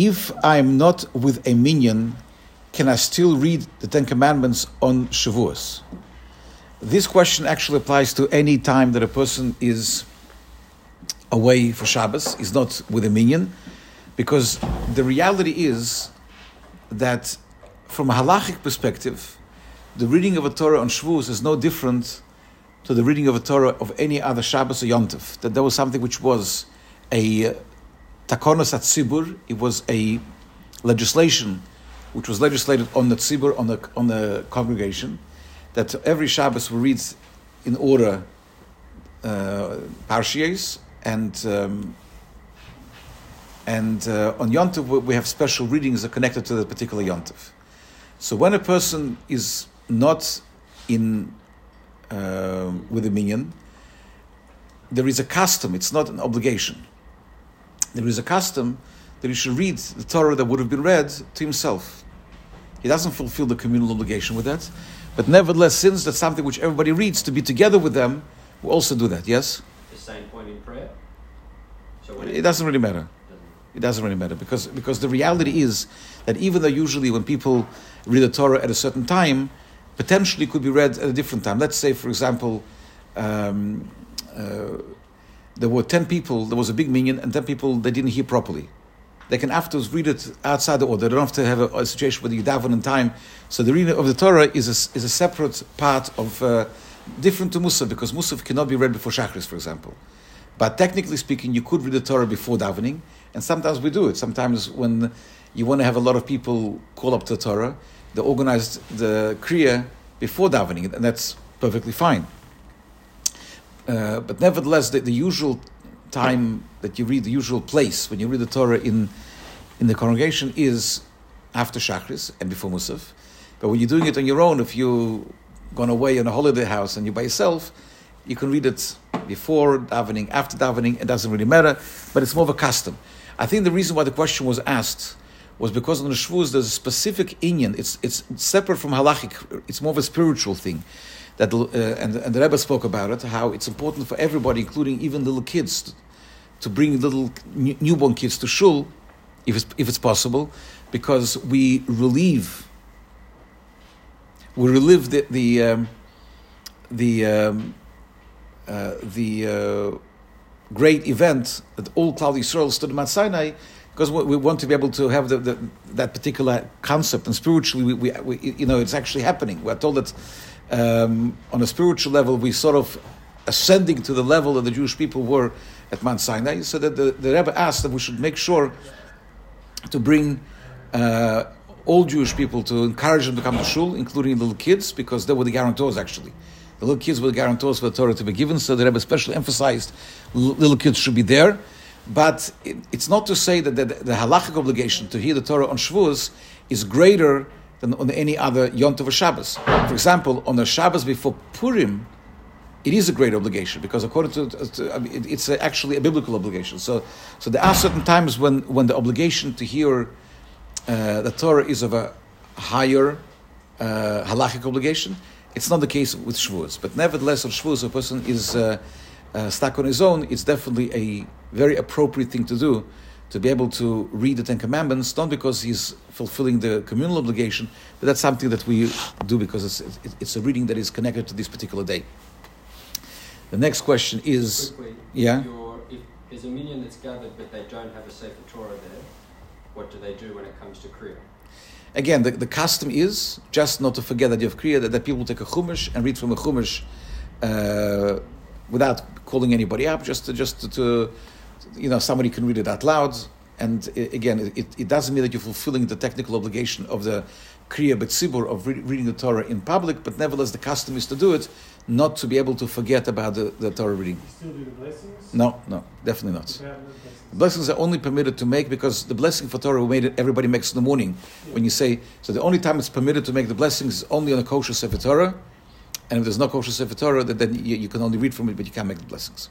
if I'm not with a minyan, can I still read the Ten Commandments on Shavuos? This question actually applies to any time that a person is away for Shabbos, is not with a minyan, because the reality is that from a halachic perspective, the reading of a Torah on Shavuos is no different to the reading of a Torah of any other Shabbos or Yontif. That there was something which was a uh, takonos at tzibur, it was a legislation which was legislated on the tzibur, on the, on the congregation, that every Shabbos we read in order uh, and um, and uh, on Yontif we have special readings that connected to the particular Yontif. So when a person is not in uh, with a minyan, there is a custom. It's not an obligation. There is a custom that he should read the Torah that would have been read to himself. He doesn't fulfill the communal obligation with that, but nevertheless, since that's something which everybody reads, to be together with them, we also do that. Yes. The same point in prayer. So when It doesn't really matter. It doesn't really matter because because the reality is that even though usually when people read the Torah at a certain time, potentially it could be read at a different time. Let's say, for example, um, uh, there were ten people. There was a big minyan, and ten people they didn't hear properly. They can afterwards read it outside the order. They don't have to have a, a situation where you daven in time. So the reading of the Torah is a, is a separate part of uh, different to Musaf because Musaf cannot be read before Shachris, for example. But technically speaking, you could read the Torah before davening, and sometimes we do it. Sometimes when you want to have a lot of people call up to the Torah, they organize the Kriya before davening, and that's perfectly fine. Uh, but nevertheless, the, the, usual time that you read, the usual place when you read the Torah in, in the congregation is after Shachris and before Musaf. But when you're doing it on your own, if you've gone away on a holiday house and you're by yourself, you can read it before davening, after davening, it doesn't really matter, but it's more of a custom. I think the reason why the question was asked was because on the Shavuos there's a specific inyan. It's, it's separate from halachic. It's more of a spiritual thing. That uh, and, and the Rebbe spoke about it. How it's important for everybody, including even little kids, to, to bring little newborn kids to shul, if it's, if it's possible, because we relieve. We relive the the um, the um, uh, the uh, great event that all Klal Yisrael stood in Mount Sinai because we want to be able to have the, the, that particular concept, and spiritually, we, we, we, you know, it's actually happening. We're told that um, on a spiritual level, we sort of ascending to the level that the Jewish people were at Mount Sinai. So that the, the Rebbe asked that we should make sure to bring uh, all Jewish people to encourage them to come to shul, including little kids, because they were the guarantors actually. The little kids were the guarantors for the Torah to be given, so the Rebbe especially emphasized little kids should be there. But it, it's not to say that the, the halachic obligation to hear the Torah on Shavuos is greater than on any other Yom Tov or Shabbos. For example, on the Shabbos before Purim, it is a great obligation because according to, to it, it's actually a biblical obligation. So, so there are certain times when, when the obligation to hear uh, the Torah is of a higher uh, halachic obligation. It's not the case with Shavuos, but nevertheless, on Shavuos, a person is uh, uh, stuck on his own. It's definitely a very appropriate thing to do to be able to read the Ten Commandments, not because he's fulfilling the communal obligation, but that's something that we do because it's, it's a reading that is connected to this particular day. The next question is, Quickly, yeah. If there's a minyan that's gathered but they don't have a Sefer Torah there, what do they do when it comes to Kriya? Again, the, the custom is just not to forget that you have Kriya, that, that people take a Chumash and read from a Chumash uh, without calling anybody up, just to, just to, to, you know, somebody can read it out loud. And again, it, it doesn't mean that you're fulfilling the technical obligation of the Kriya Betzibur of re- reading the Torah in public, but nevertheless, the custom is to do it, not to be able to forget about the, the Torah reading. Still do the blessings? No, no, definitely not. Blessings. Blessings are only permitted to make because the blessing for Torah we made it, everybody makes in the morning. When you say, so the only time it's permitted to make the blessings is only on a kosher Sefer Torah, and if there's no kosher Sefer Torah, then, then you, you can only read from it, but you can't make the blessings.